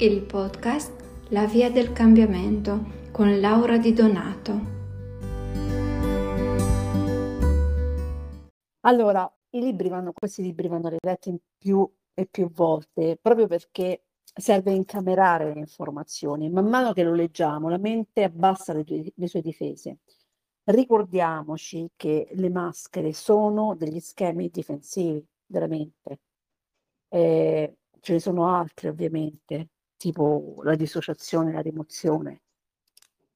il podcast La via del cambiamento con Laura Di Donato. Allora, i libri vanno, questi libri vanno riletti più e più volte, proprio perché serve incamerare le informazioni. Man mano che lo leggiamo, la mente abbassa le, le sue difese. Ricordiamoci che le maschere sono degli schemi difensivi della mente. Eh, ce ne sono altre ovviamente, tipo la dissociazione, la rimozione,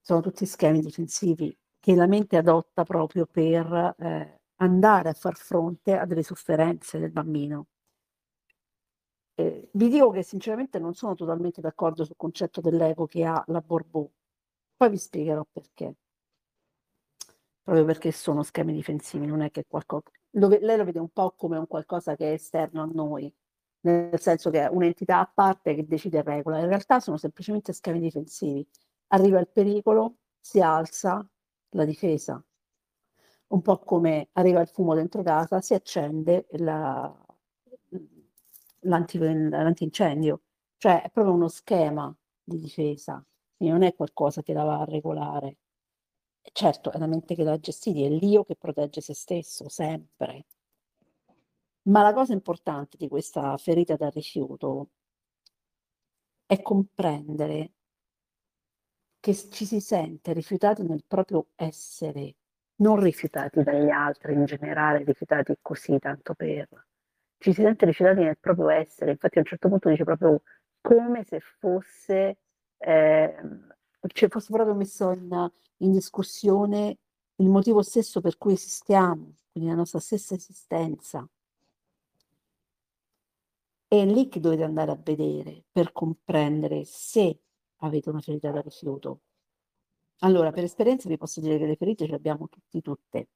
sono tutti schemi difensivi che la mente adotta proprio per eh, andare a far fronte a delle sofferenze del bambino. Eh, vi dico che sinceramente non sono totalmente d'accordo sul concetto dell'ego che ha la Borbò, poi vi spiegherò perché. Proprio perché sono schemi difensivi, non è che qualcosa... Lei lo vede un po' come un qualcosa che è esterno a noi, nel senso che è un'entità a parte che decide e regola. In realtà sono semplicemente schemi difensivi. Arriva il pericolo, si alza la difesa. Un po' come arriva il fumo dentro casa, si accende la, l'anti, l'antincendio. Cioè è proprio uno schema di difesa, quindi non è qualcosa che la va a regolare. Certo, è la mente che la gestire, è l'io che protegge se stesso, sempre. Ma la cosa importante di questa ferita da rifiuto è comprendere che ci si sente rifiutati nel proprio essere, non rifiutati dagli altri in generale, rifiutati così tanto per. Ci si sente rifiutati nel proprio essere, infatti a un certo punto dice proprio come se fosse, eh, cioè fosse proprio messo in, in discussione il motivo stesso per cui esistiamo, quindi la nostra stessa esistenza. È lì che dovete andare a vedere per comprendere se avete una ferita da rifiuto. Allora, per esperienza vi posso dire che le ferite ce le abbiamo tutti, tutte.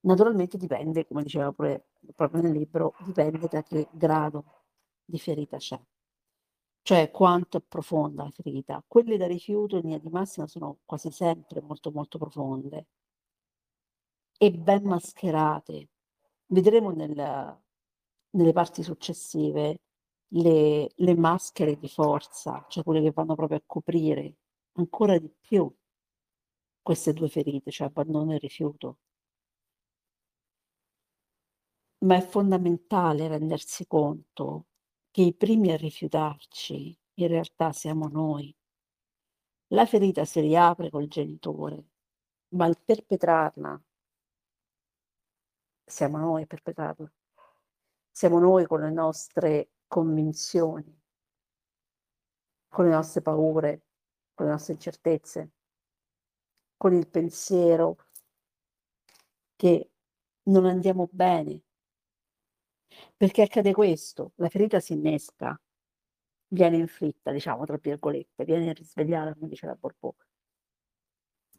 Naturalmente dipende, come diceva pure, proprio nel libro, dipende da che grado di ferita c'è. Cioè quanto è profonda la ferita. Quelle da rifiuto in linea di massima sono quasi sempre molto molto profonde e ben mascherate. Vedremo nel, nelle parti successive le, le maschere di forza, cioè quelle che vanno proprio a coprire ancora di più queste due ferite, cioè abbandono e rifiuto. Ma è fondamentale rendersi conto che i primi a rifiutarci in realtà siamo noi. La ferita si riapre col genitore, ma il perpetrarla siamo noi a perpetrarla. Siamo noi con le nostre convinzioni, con le nostre paure, con le nostre incertezze, con il pensiero che non andiamo bene. Perché accade questo, la ferita si innesca, viene inflitta, diciamo, tra virgolette, viene risvegliata, come dice la Borbò,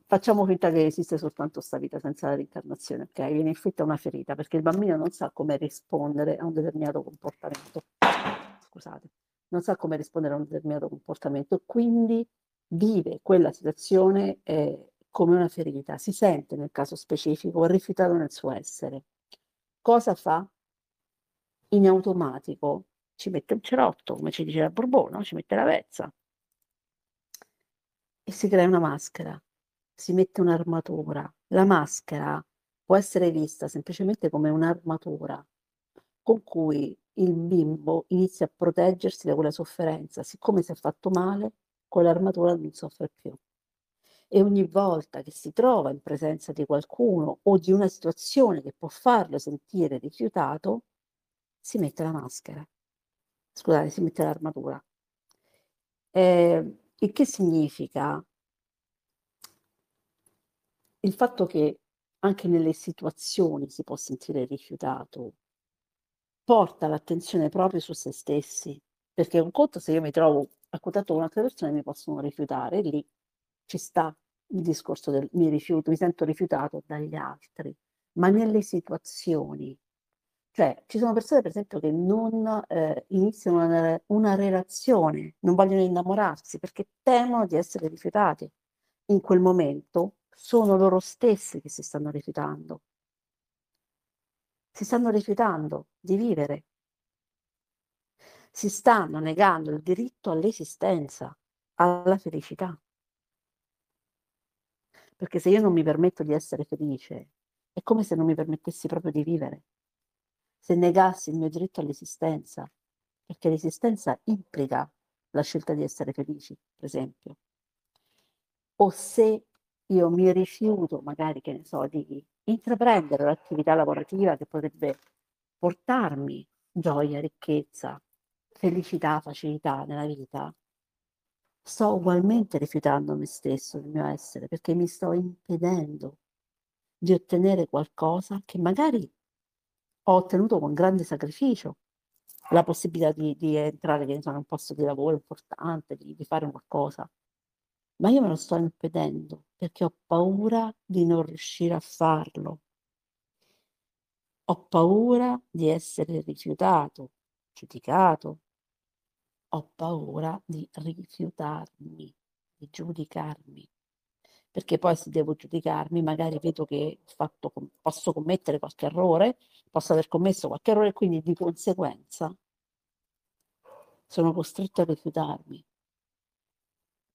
facciamo finta che esiste soltanto questa vita senza la reincarnazione, ok? Viene inflitta una ferita perché il bambino non sa come rispondere a un determinato comportamento. Scusate, non sa come rispondere a un determinato comportamento, quindi vive quella situazione eh, come una ferita, si sente nel caso specifico rifiutato nel suo essere. Cosa fa? In automatico ci mette un cerotto, come ci dice la Borbona, ci mette la vezza e si crea una maschera si mette un'armatura. La maschera può essere vista semplicemente come un'armatura con cui il bimbo inizia a proteggersi da quella sofferenza. Siccome si è fatto male, con l'armatura non soffre più. E ogni volta che si trova in presenza di qualcuno o di una situazione che può farlo sentire rifiutato, si mette la maschera. Scusate, si mette l'armatura. Eh, il che significa il fatto che anche nelle situazioni si può sentire rifiutato porta l'attenzione proprio su se stessi, perché un conto se io mi trovo a contatto con altre persone mi possono rifiutare, lì ci sta il discorso del mi rifiuto, mi sento rifiutato dagli altri, ma nelle situazioni, cioè ci sono persone per esempio che non eh, iniziano una, una relazione, non vogliono innamorarsi perché temono di essere rifiutati. In quel momento sono loro stessi che si stanno rifiutando. Si stanno rifiutando di vivere. si stanno negando il diritto all'esistenza, alla felicità. Perché se io non mi permetto di essere felice, è come se non mi permettessi proprio di vivere. Se negassi il mio diritto all'esistenza, perché l'esistenza implica la scelta di essere felici, per esempio. O se io mi rifiuto, magari, che ne so, di intraprendere l'attività lavorativa che potrebbe portarmi gioia, ricchezza, felicità, facilità nella vita, sto ugualmente rifiutando me stesso, il mio essere, perché mi sto impedendo di ottenere qualcosa che magari ho ottenuto con grande sacrificio, la possibilità di, di entrare in un posto di lavoro importante, di, di fare qualcosa. Ma io me lo sto impedendo perché ho paura di non riuscire a farlo. Ho paura di essere rifiutato, giudicato, ho paura di rifiutarmi, di giudicarmi, perché poi se devo giudicarmi magari vedo che fatto, posso commettere qualche errore, posso aver commesso qualche errore e quindi di conseguenza sono costretto a rifiutarmi.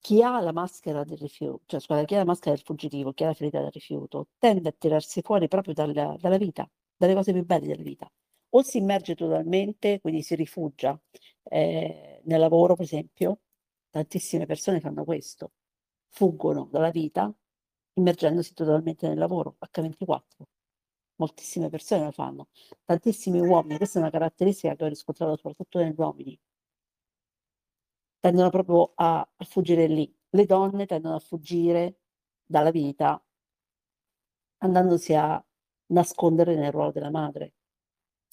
Chi ha la maschera del rifiuto, cioè scusate, chi ha la maschera del fuggitivo, chi ha la ferita del rifiuto, tende a tirarsi fuori proprio dalla, dalla vita, dalle cose più belle della vita. O si immerge totalmente, quindi si rifugia, eh, nel lavoro, per esempio, tantissime persone fanno questo, fuggono dalla vita immergendosi totalmente nel lavoro, H24. Moltissime persone lo fanno, tantissimi uomini, questa è una caratteristica che ho riscontrato soprattutto negli uomini, tendono proprio a, fuggire lì. Le donne tendono a fuggire dalla vita andandosi a nascondere nel ruolo della madre.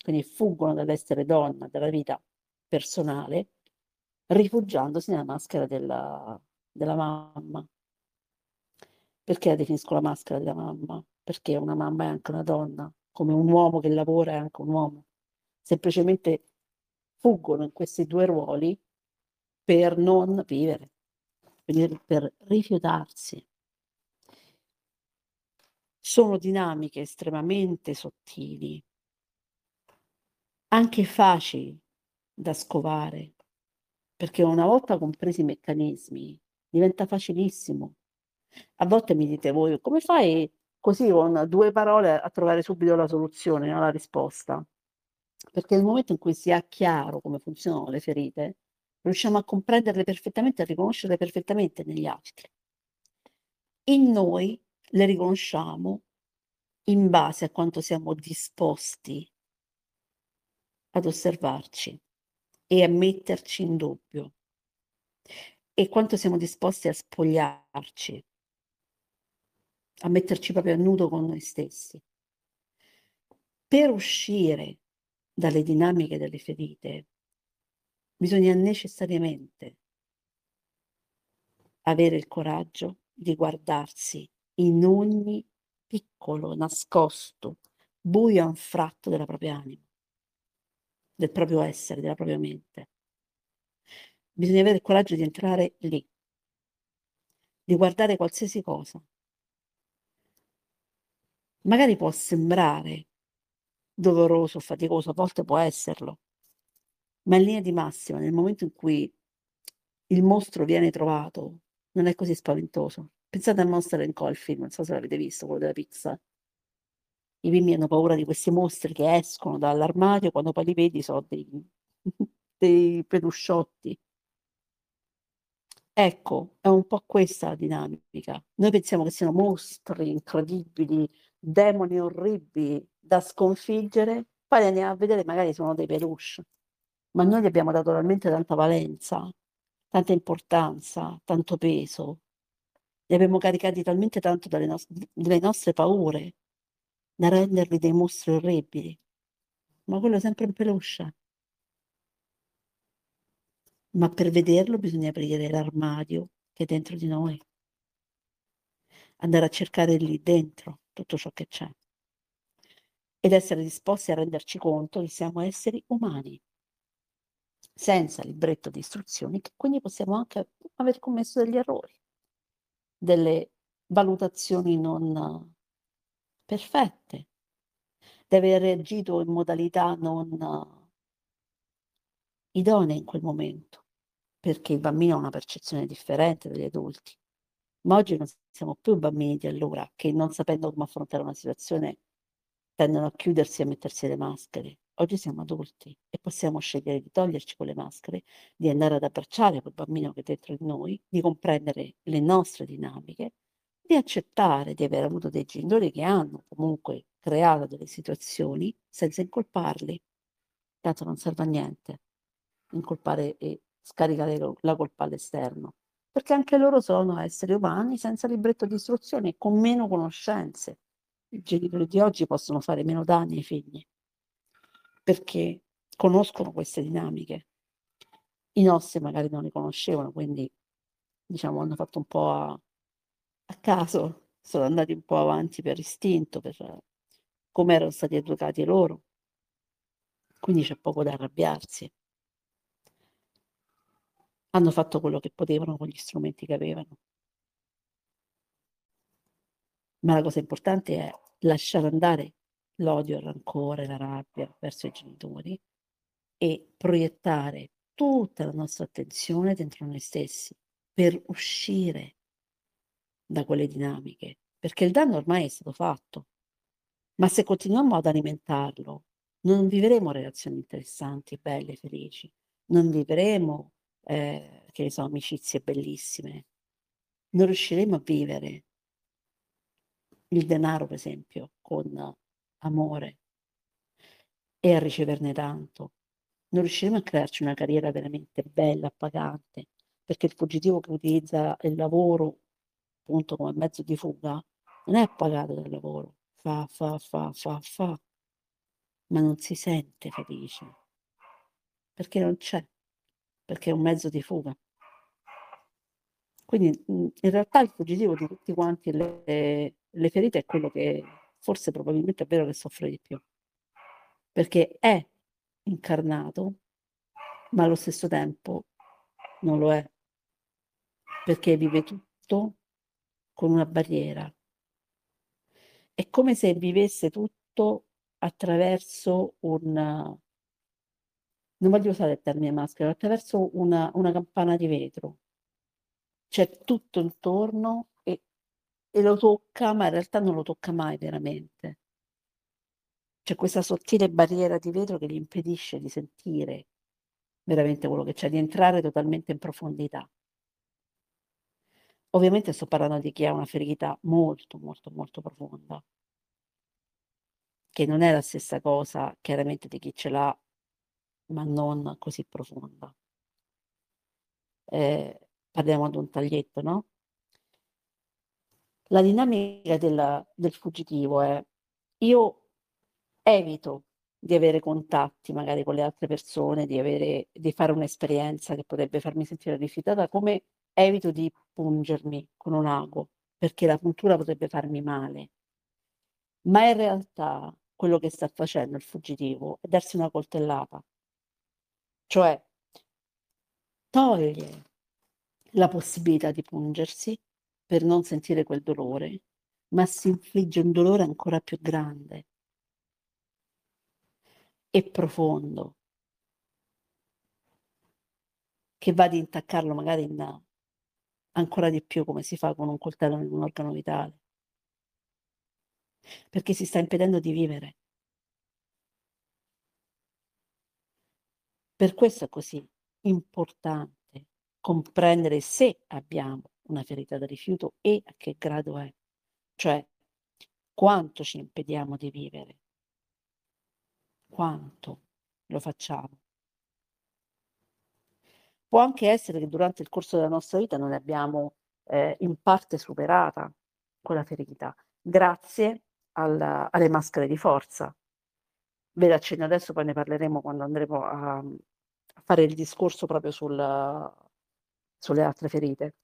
Quindi fuggono dall'essere donna, dalla vita personale, rifugiandosi nella maschera della, della mamma. Perché la definisco la maschera della mamma? Perché una mamma è anche una donna, come un uomo che lavora è anche un uomo. Semplicemente fuggono in questi due ruoli per non vivere, per, rifiutarsi. Sono dinamiche estremamente sottili, anche facili da scovare, perché una volta compresi i meccanismi diventa facilissimo. A volte mi dite voi, come fai così con due parole a trovare subito la soluzione, no? la risposta? Perché nel momento in cui si ha chiaro come funzionano le ferite, riusciamo a comprenderle perfettamente, a riconoscerle perfettamente negli altri. In noi le riconosciamo in base a quanto siamo disposti ad osservarci e a metterci in dubbio e quanto siamo disposti a spogliarci, a metterci proprio a nudo con noi stessi. Per uscire dalle dinamiche delle ferite bisogna necessariamente avere il coraggio di guardarsi in ogni piccolo, nascosto, buio anfratto della propria anima, del proprio essere, della propria mente. Bisogna avere il coraggio di entrare lì, di guardare qualsiasi cosa. Magari può sembrare doloroso, faticoso, a volte può esserlo, ma in linea di massima, nel momento in cui il mostro viene trovato, non è così spaventoso. Pensate a Monster Co, il film, non so se l'avete visto, quello della pizza. I bimbi hanno paura di questi mostri che escono dall'armadio, quando poi li vedi sono dei, dei pelusciotti. Ecco, è un po' questa la dinamica. Noi pensiamo che siano mostri incredibili, demoni orribili da sconfiggere, poi andiamo a vedere, magari sono dei peluche ma noi gli abbiamo dato talmente tanta valenza, tanta importanza, tanto peso, li abbiamo caricati talmente tanto dalle, nos- dalle nostre paure da renderli dei mostri orribili. Ma quello è sempre in peluche. Ma per vederlo bisogna aprire l'armadio che è dentro di noi, andare a cercare lì dentro tutto ciò che c'è ed essere disposti a renderci conto che siamo esseri umani senza libretto di istruzioni, che quindi possiamo anche aver commesso degli errori, delle valutazioni non perfette, di aver reagito in modalità non idonee in quel momento, perché il bambino ha una percezione differente dagli adulti. Ma oggi non siamo più bambini di allora che non sapendo come affrontare una situazione tendono a chiudersi e a mettersi le maschere. Oggi siamo adulti e possiamo scegliere di toglierci quelle maschere, di andare ad abbracciare quel bambino che è dentro di noi, di comprendere le nostre dinamiche, di accettare di aver avuto dei genitori che hanno comunque creato delle situazioni senza incolparli. Tanto non serve a niente incolpare e scaricare la colpa all'esterno, perché anche loro sono esseri umani senza libretto di istruzione e con meno conoscenze. I genitori di oggi possono fare meno danni ai figli perché conoscono queste dinamiche. I nostri magari non le conoscevano, quindi diciamo hanno fatto un po' a, a caso, sono andati un po' avanti per istinto, per come erano stati educati loro. Quindi c'è poco da arrabbiarsi. Hanno fatto quello che potevano con gli strumenti che avevano. Ma la cosa importante è lasciare andare l'odio, il rancore, la rabbia verso i genitori e proiettare tutta la nostra attenzione dentro noi stessi per uscire da quelle dinamiche, perché il danno ormai è stato fatto. Ma se continuiamo ad alimentarlo, non vivremo relazioni interessanti, belle, felici, non vivremo, eh, che ne so, amicizie bellissime, non riusciremo a vivere il denaro, per esempio, con amore e a riceverne tanto. Non riusciremo a crearci una carriera veramente bella, appagante, perché il fuggitivo che utilizza il lavoro appunto come mezzo di fuga non è appagato dal lavoro, fa, fa, fa, fa, fa, ma non si sente felice, perché non c'è, perché è un mezzo di fuga. Quindi in realtà il fuggitivo di tutti quanti le, le ferite è quello che forse probabilmente è vero che soffre di più, perché è incarnato, ma allo stesso tempo non lo è, perché vive tutto con una barriera. È come se vivesse tutto attraverso un, non voglio usare il termine maschera, attraverso una, una campana di vetro. C'è tutto intorno e lo tocca, ma in realtà non lo tocca mai veramente. C'è questa sottile barriera di vetro che gli impedisce di sentire veramente quello che c'è, di entrare totalmente in profondità. Ovviamente sto parlando di chi ha una ferita molto, molto, molto profonda, che non è la stessa cosa chiaramente di chi ce l'ha, ma non così profonda. Eh, parliamo ad un taglietto, no? La dinamica del, del fuggitivo è io evito di avere contatti magari con le altre persone, di, avere, di fare un'esperienza che potrebbe farmi sentire rifiutata, come evito di pungermi con un ago, perché la puntura potrebbe farmi male. Ma in realtà quello che sta facendo il fuggitivo è darsi una coltellata, cioè toglie la possibilità di pungersi per non sentire quel dolore, ma si infligge un dolore ancora più grande e profondo, che va ad intaccarlo magari in, ancora di più come si fa con un coltello in un organo vitale, perché si sta impedendo di vivere. Per questo è così importante comprendere se abbiamo una ferita da rifiuto e a che grado è, cioè quanto ci impediamo di vivere, quanto lo facciamo. Può anche essere che durante il corso della nostra vita non abbiamo eh, in parte superata quella ferita, grazie alla, alle maschere di forza. Ve l'accenno adesso, poi ne parleremo quando andremo a, a fare il discorso proprio sul, sulle altre ferite.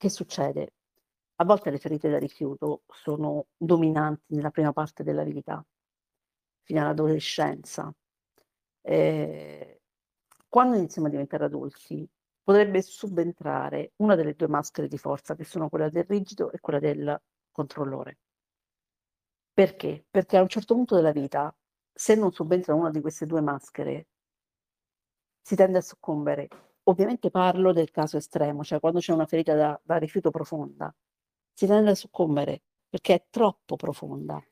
Che succede? A volte le ferite da rifiuto sono dominanti nella prima parte della vita, fino all'adolescenza. Eh, quando iniziamo a diventare adulti, potrebbe subentrare una delle due maschere di forza, che sono quella del rigido e quella del controllore. Perché? Perché a un certo punto della vita, se non subentra una di queste due maschere, si tende a soccombere. Ovviamente parlo del caso estremo, cioè quando c'è una ferita da, da rifiuto profonda, si tende a soccombere perché è troppo profonda.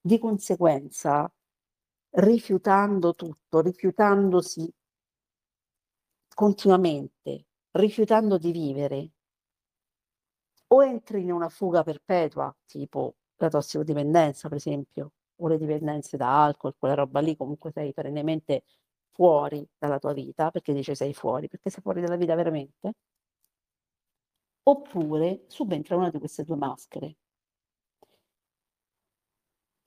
Di conseguenza, rifiutando tutto, rifiutandosi continuamente, rifiutando di vivere, o entri in una fuga perpetua, tipo la tossicodipendenza, per esempio, o le dipendenze da alcol, quella roba lì, comunque sei perennemente fuori dalla tua vita, perché dice sei fuori, perché sei fuori dalla vita veramente, oppure subentra una di queste due maschere.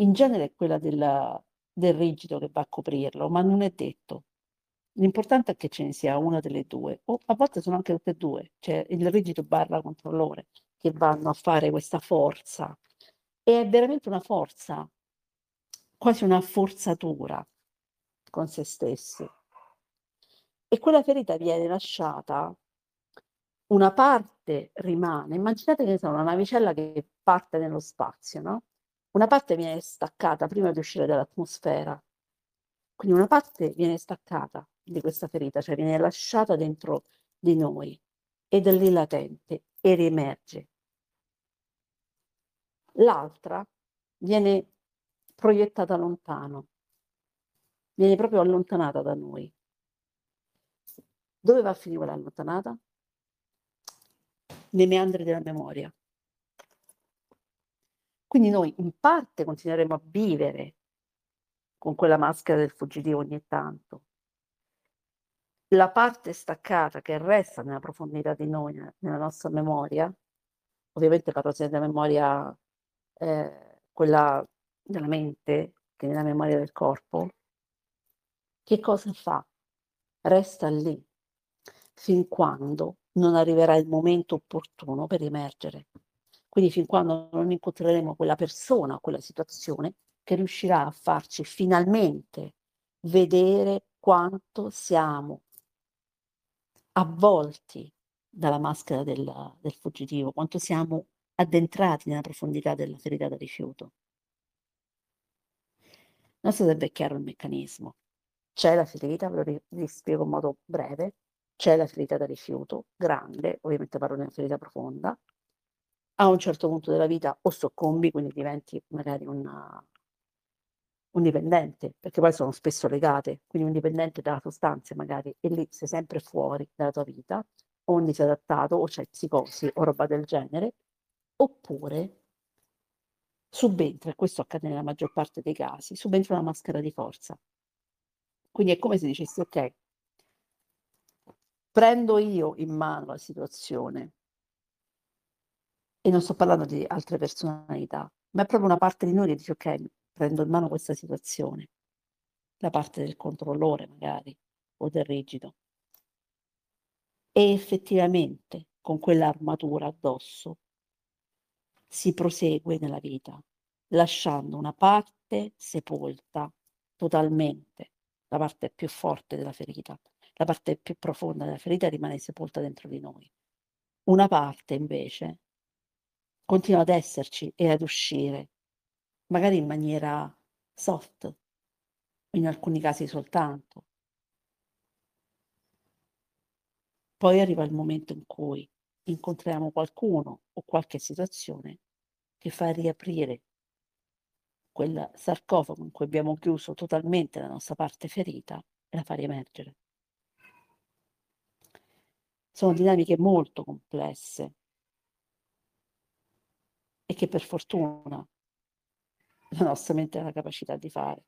In genere è quella del, del rigido che va a coprirlo, ma non è detto. L'importante è che ce ne sia una delle due, o a volte sono anche tutte e due, cioè il rigido barra controllore, che vanno a fare questa forza. E è veramente una forza, quasi una forzatura con se stessi. E quella ferita viene lasciata, una parte rimane, immaginate che sono una navicella che parte nello spazio, no? Una parte viene staccata prima di uscire dall'atmosfera, quindi una parte viene staccata di questa ferita, cioè viene lasciata dentro di noi ed è lì latente e riemerge. L'altra viene proiettata lontano, viene proprio allontanata da noi. Dove va a finire quella allontanata? Nei meandri della memoria. Quindi noi in parte continueremo a vivere con quella maschera del fuggitivo ogni tanto. La parte staccata che resta nella profondità di noi, nella nostra memoria, ovviamente parlo sia della memoria, eh, quella della mente, che nella memoria del corpo, che cosa fa? Resta lì fin quando non arriverà il momento opportuno per emergere. Quindi fin quando non incontreremo quella persona, quella situazione che riuscirà a farci finalmente vedere quanto siamo avvolti dalla maschera del, del fuggitivo, quanto siamo addentrati nella profondità della ferita da rifiuto. Non so se è chiaro il meccanismo. C'è la ferita, ve lo vi spiego in modo breve, c'è la ferita da rifiuto, grande, ovviamente parlo di una ferita profonda, a un certo punto della vita o soccombi, quindi diventi magari una, un dipendente, perché poi sono spesso legate, quindi un dipendente dalla sostanza magari, e lì sei sempre fuori dalla tua vita, o un disadattato, o c'è psicosi o roba del genere, oppure subentra, e questo accade nella maggior parte dei casi, subentra una maschera di forza. Quindi è come se dicessi, ok, prendo io in mano la situazione e non sto parlando di altre personalità, ma è proprio una parte di noi che dice, ok, prendo in mano questa situazione, la parte del controllore magari, o del rigido. E effettivamente con quell'armatura addosso si prosegue nella vita, lasciando una parte sepolta totalmente la parte più forte della ferita, la parte più profonda della ferita rimane sepolta dentro di noi. Una parte invece continua ad esserci e ad uscire, magari in maniera soft, in alcuni casi soltanto. Poi arriva il momento in cui incontriamo qualcuno o qualche situazione che fa riaprire quel sarcofago in cui abbiamo chiuso totalmente la nostra parte ferita e la fa riemergere. Sono dinamiche molto complesse e che per fortuna la nostra mente ha la capacità di fare.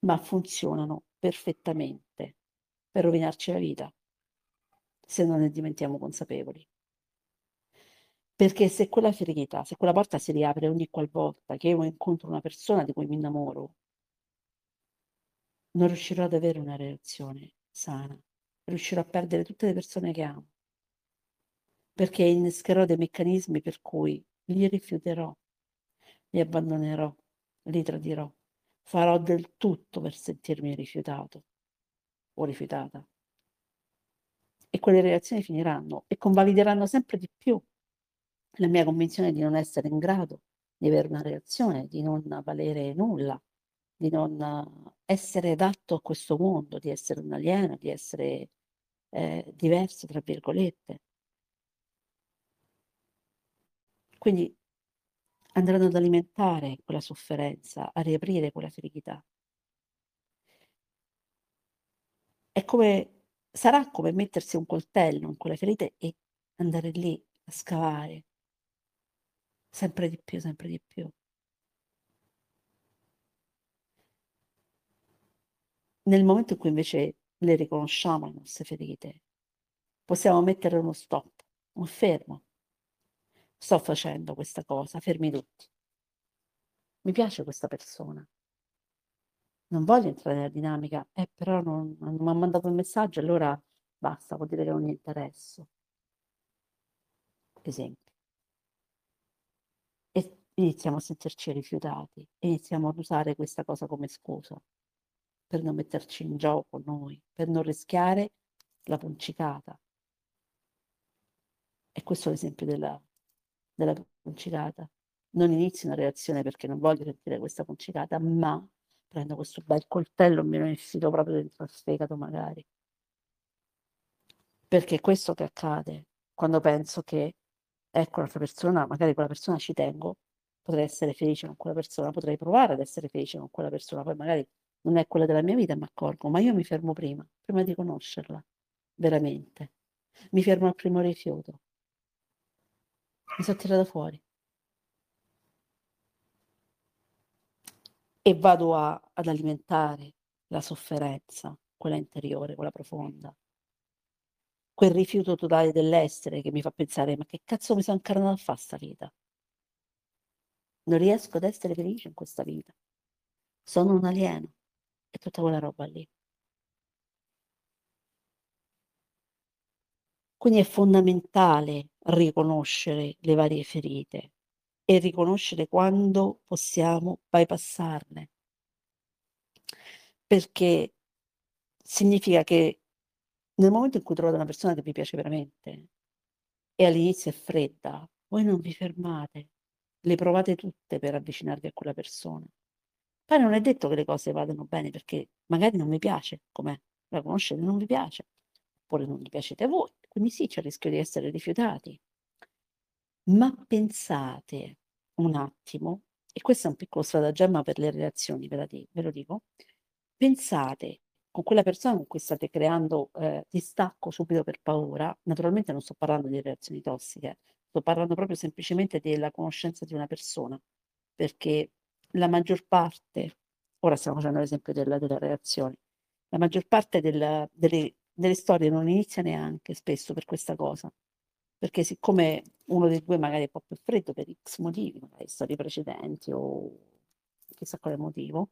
Ma funzionano perfettamente per rovinarci la vita se non ne diventiamo consapevoli. Perché se quella ferita, se quella porta si riapre ogni qualvolta che io incontro una persona di cui mi innamoro, non riuscirò ad avere una relazione sana, riuscirò a perdere tutte le persone che amo, perché innescherò dei meccanismi per cui li rifiuterò, li abbandonerò, li tradirò, farò del tutto per sentirmi rifiutato o rifiutata. E quelle relazioni finiranno e convalideranno sempre di più la mia convinzione di non essere in grado di avere una reazione, di non valere nulla, di non essere adatto a questo mondo, di essere un alieno, di essere eh, diverso, tra virgolette. Quindi andranno ad alimentare quella sofferenza, a riaprire quella ferita. È come, sarà come mettersi un coltello in quelle ferite e andare lì a scavare sempre di più, sempre di più. Nel momento in cui invece le riconosciamo le nostre ferite, possiamo mettere uno stop, un fermo. Sto facendo questa cosa, fermi tutti. Mi piace questa persona. Non voglio entrare nella dinamica, eh, però non, non mi ha mandato un messaggio, allora basta, vuol dire che non gli interesso. Esempio. Iniziamo a sentirci rifiutati, iniziamo ad usare questa cosa come scusa per non metterci in gioco noi, per non rischiare la puncicata. E questo è l'esempio della, della puncicata. Non inizio una reazione perché non voglio sentire questa puncicata, ma prendo questo bel coltello e me lo infilo proprio dentro il fegato magari. Perché questo che accade quando penso che ecco un'altra persona, magari quella persona ci tengo, potrei essere felice con quella persona, potrei provare ad essere felice con quella persona, poi magari non è quella della mia vita, mi accorgo, ma io mi fermo prima, prima di conoscerla, veramente. Mi fermo al primo rifiuto. Mi sono tirata fuori. E vado a, ad alimentare la sofferenza, quella interiore, quella profonda. Quel rifiuto totale dell'essere che mi fa pensare, ma che cazzo mi sono incarnata a fare sta vita? Non riesco ad essere felice in questa vita. Sono un alieno e tutta quella roba lì. Quindi è fondamentale riconoscere le varie ferite e riconoscere quando possiamo bypassarle. Perché significa che nel momento in cui trovate una persona che vi piace veramente e all'inizio è fredda, voi non vi fermate, le provate tutte per avvicinarvi a quella persona. Poi non è detto che le cose vadano bene perché magari non mi piace com'è, la conoscete, non vi piace, oppure non gli piacete a voi, quindi sì, c'è il rischio di essere rifiutati. Ma pensate un attimo, e questo è un piccolo stratagemma per le relazioni, ve, dico, ve lo dico, pensate con quella persona con cui state creando eh, distacco subito per paura, naturalmente non sto parlando di relazioni tossiche, sto parlando proprio semplicemente della conoscenza di una persona, perché la maggior parte, ora stiamo facendo l'esempio della, della reazione, la maggior parte della, delle, delle storie non inizia neanche spesso per questa cosa, perché siccome uno dei due magari è un po' più freddo per X motivi, magari storie precedenti o chissà quale motivo,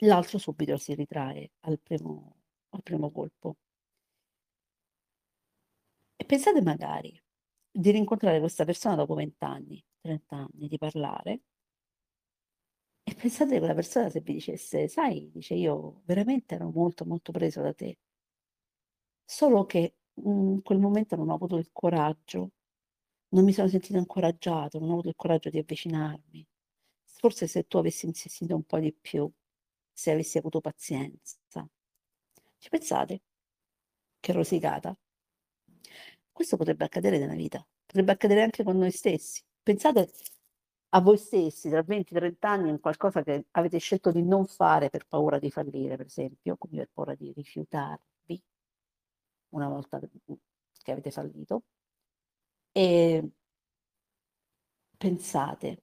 l'altro subito si ritrae al primo, al primo colpo. E pensate magari di rincontrare questa persona dopo 20 anni, 30 anni, di parlare, e pensate che quella persona se vi dicesse, sai, dice io veramente ero molto molto preso da te, solo che in quel momento non ho avuto il coraggio, non mi sono sentito incoraggiato, non ho avuto il coraggio di avvicinarmi. Forse se tu avessi insistito un po' di più, se avessi avuto pazienza. Ci pensate? Che rosicata. Questo potrebbe accadere nella vita, potrebbe accadere anche con noi stessi. Pensate a voi stessi tra 20 e 30 anni in qualcosa che avete scelto di non fare per paura di fallire, per esempio, quindi per paura di rifiutarvi una volta che avete fallito. E pensate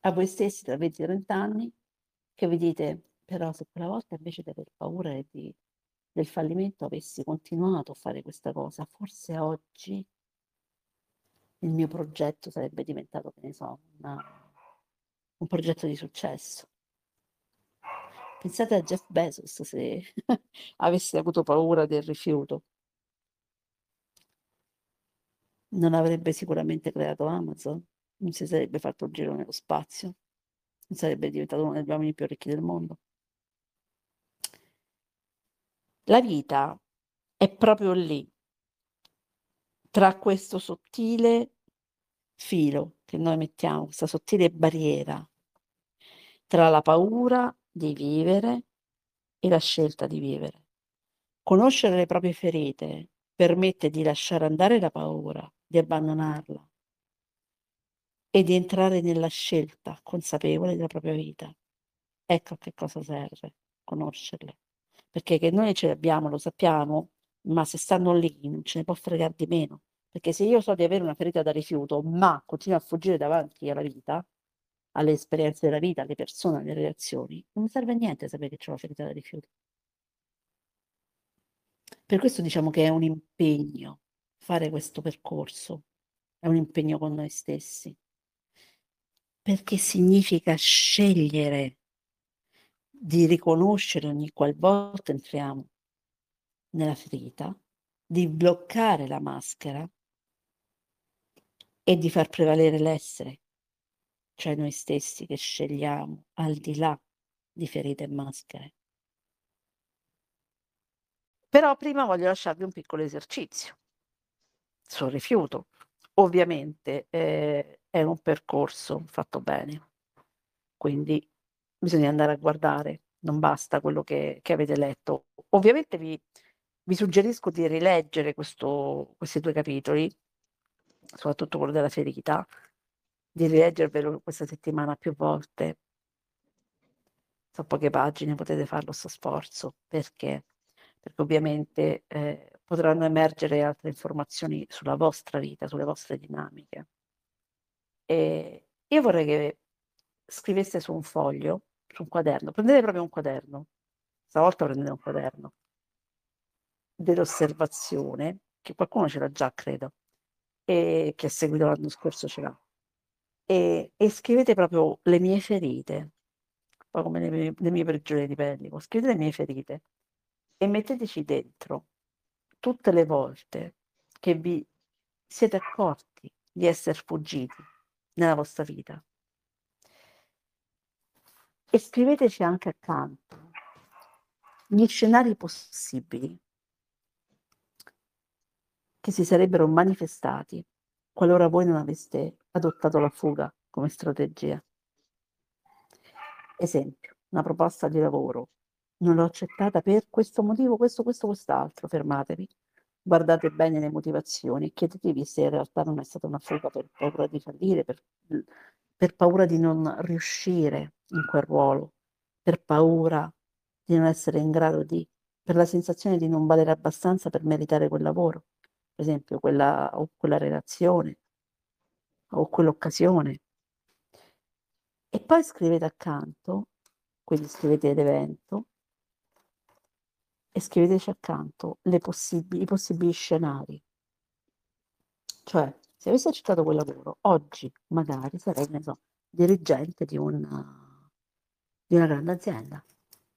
a voi stessi tra 20 e 30 anni che vi dite, però se quella volta invece di aver paura di, del fallimento avessi continuato a fare questa cosa, forse oggi il mio progetto sarebbe diventato, che ne so, una, un progetto di successo. Pensate a Jeff Bezos se avesse avuto paura del rifiuto. Non avrebbe sicuramente creato Amazon, non si sarebbe fatto un giro nello spazio, non sarebbe diventato uno degli uomini più ricchi del mondo. La vita è proprio lì, tra questo sottile filo che noi mettiamo, questa sottile barriera tra la paura di vivere e la scelta di vivere. Conoscere le proprie ferite permette di lasciare andare la paura, di abbandonarla e di entrare nella scelta consapevole della propria vita. Ecco a che cosa serve conoscerle. Perché che noi ce le abbiamo, lo sappiamo, ma se stanno lì non ce ne può fregare di meno. Perché se io so di avere una ferita da rifiuto, ma continuo a fuggire davanti alla vita, alle esperienze della vita, alle persone, alle relazioni, non mi serve a niente sapere che ho una ferita da rifiuto. Per questo diciamo che è un impegno fare questo percorso, è un impegno con noi stessi, perché significa scegliere di riconoscere ogni qualvolta entriamo nella ferita, di bloccare la maschera e di far prevalere l'essere, cioè noi stessi che scegliamo al di là di ferite e maschere. Però prima voglio lasciarvi un piccolo esercizio sul rifiuto. Ovviamente eh, è un percorso fatto bene, quindi bisogna andare a guardare, non basta quello che, che avete letto. Ovviamente vi, vi suggerisco di rileggere questo, questi due capitoli, soprattutto quello della ferita, di rileggervelo questa settimana più volte. Sono poche pagine, potete farlo questo sforzo, perché perché ovviamente eh, potranno emergere altre informazioni sulla vostra vita, sulle vostre dinamiche. E io vorrei che scriveste su un foglio, un quaderno, prendete proprio un quaderno, stavolta prendete un quaderno dell'osservazione, che qualcuno ce l'ha già, credo, e che ha seguito l'anno scorso ce l'ha. E, e scrivete proprio le mie ferite, un po' come le mie, le mie prigioni di pellico, scrivete le mie ferite e metteteci dentro tutte le volte che vi siete accorti di essere fuggiti nella vostra vita. E scriveteci anche accanto gli scenari possibili che si sarebbero manifestati qualora voi non aveste adottato la fuga come strategia. Esempio, una proposta di lavoro non l'ho accettata per questo motivo, questo, questo, quest'altro. Fermatevi, guardate bene le motivazioni chiedetevi se in realtà non è stata una fuga per paura di fallire, per, per paura di non riuscire in quel ruolo, per paura di non essere in grado di, per la sensazione di non valere abbastanza per meritare quel lavoro, per esempio quella, o quella relazione o quell'occasione. E poi scrivete accanto, quindi scrivete l'evento, e scriveteci accanto possibili, i possibili scenari. Cioè, se avessi accettato quel lavoro, oggi magari sarei, ne so, dirigente di una, di una grande azienda.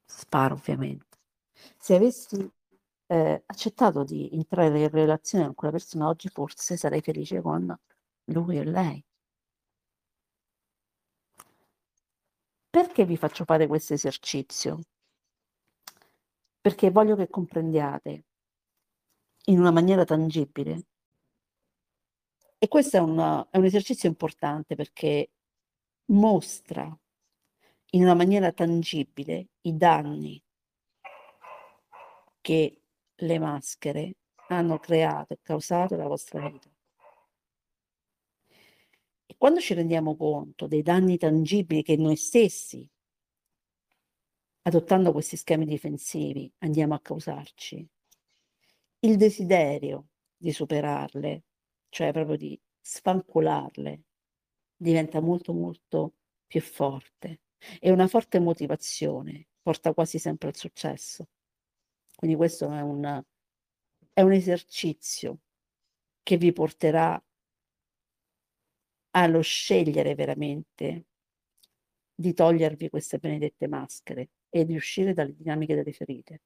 Sparo ovviamente. Se avessi eh, accettato di entrare in relazione con quella persona, oggi forse sarei felice con lui o lei. Perché vi faccio fare questo esercizio? perché voglio che comprendiate in una maniera tangibile. E questo è, una, è un esercizio importante perché mostra in una maniera tangibile i danni che le maschere hanno creato e causato alla vostra vita. E quando ci rendiamo conto dei danni tangibili che noi stessi adottando questi schemi difensivi andiamo a causarci. Il desiderio di superarle, cioè proprio di sfancularle, diventa molto molto più forte e una forte motivazione porta quasi sempre al successo. Quindi questo è un, è un esercizio che vi porterà allo scegliere veramente di togliervi queste benedette maschere e di uscire dalle dinamiche delle ferite.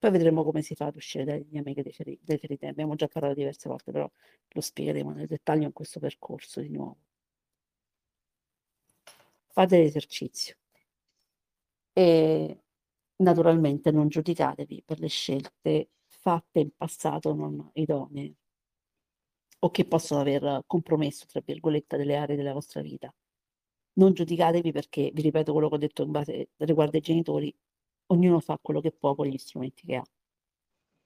Poi vedremo come si fa ad uscire dalle dinamiche delle ferite. Delle ferite. Abbiamo già parlato diverse volte, però lo spiegheremo nel dettaglio in questo percorso di nuovo. Fate l'esercizio e naturalmente non giudicatevi per le scelte fatte in passato non idonee o che possono aver compromesso, tra virgolette, delle aree della vostra vita. non giudicatevi perché, vi ripeto quello che ho detto in base riguardo ai genitori, ognuno fa quello che può con gli strumenti che ha.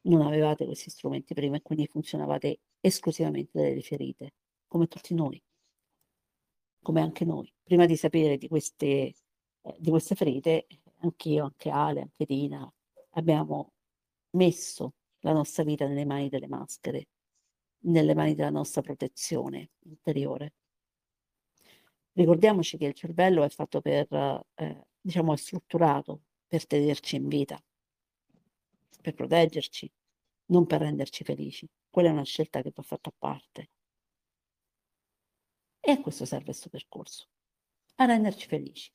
Non avevate questi strumenti prima e quindi funzionavate esclusivamente delle ferite, come tutti noi, come anche noi. Prima di sapere di queste, eh, di queste ferite, anch'io, anche Ale, anche Dina, abbiamo messo la nostra vita nelle mani delle maschere, nelle mani della nostra protezione interiore. Ricordiamoci che il cervello è fatto per, eh, diciamo, è strutturato per tenerci in vita, per proteggerci, non per renderci felici. Quella è una scelta che va fatta a parte. E a questo serve questo percorso, a renderci felici.